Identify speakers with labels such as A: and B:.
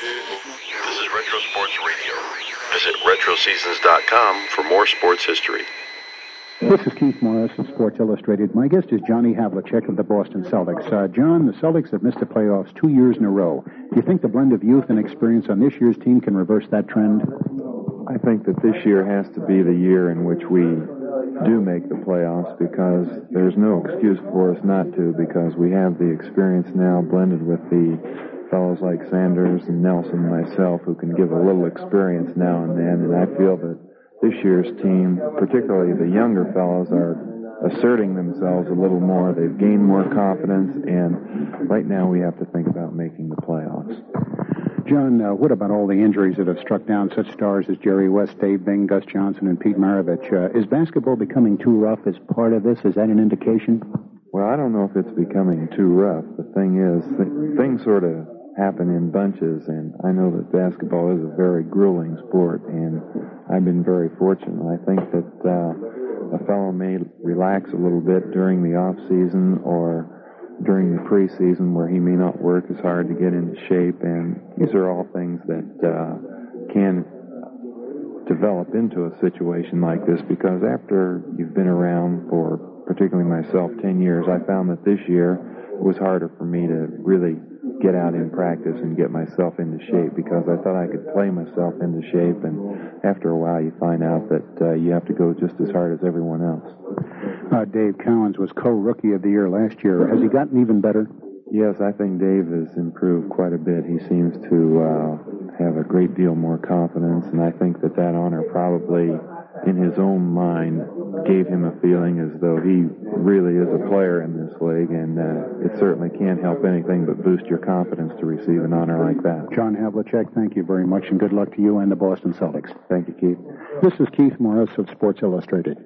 A: This is Retro Sports Radio. Visit RetroSeasons.com for more sports history.
B: This is Keith Morris of Sports Illustrated. My guest is Johnny Havlicek of the Boston Celtics. Uh, John, the Celtics have missed the playoffs two years in a row. Do you think the blend of youth and experience on this year's team can reverse that trend?
C: I think that this year has to be the year in which we do make the playoffs because there's no excuse for us not to because we have the experience now blended with the fellows like Sanders and Nelson and myself who can give a little experience now and then and I feel that this year's team, particularly the younger fellows, are asserting themselves a little more. They've gained more confidence, and right now we have to think about making the playoffs.
B: John, uh, what about all the injuries that have struck down such stars as Jerry West, Dave Bing, Gus Johnson, and Pete Maravich? Uh, is basketball becoming too rough as part of this? Is that an indication?
C: Well, I don't know if it's becoming too rough. The thing is, th- things sort of happen in bunches, and I know that basketball is a very grueling sport, and I've been very fortunate. I think that uh, a fellow may relax a little bit during the off season or during the preseason where he may not work as hard to get into shape, and these are all things that uh, can develop into a situation like this because after you've been around for particularly myself 10 years, I found that this year it was harder for me to really get out in practice and get myself into shape because I thought I could play myself into shape. And after a while, you find out that uh, you have to go just as hard as everyone else.
B: Uh, Dave Cowens was co-rookie of the year last year. Has he gotten even better?
C: Yes, I think Dave has improved quite a bit. He seems to uh, have a great deal more confidence, and I think that that honor probably in his own mind gave him a feeling as though he really is a player in this league, and uh, it certainly can't help anything but boost your confidence to receive an honor like that.
B: John Havlicek, thank you very much, and good luck to you and the Boston Celtics.
C: Thank you, Keith.
B: This is Keith Morris of Sports Illustrated.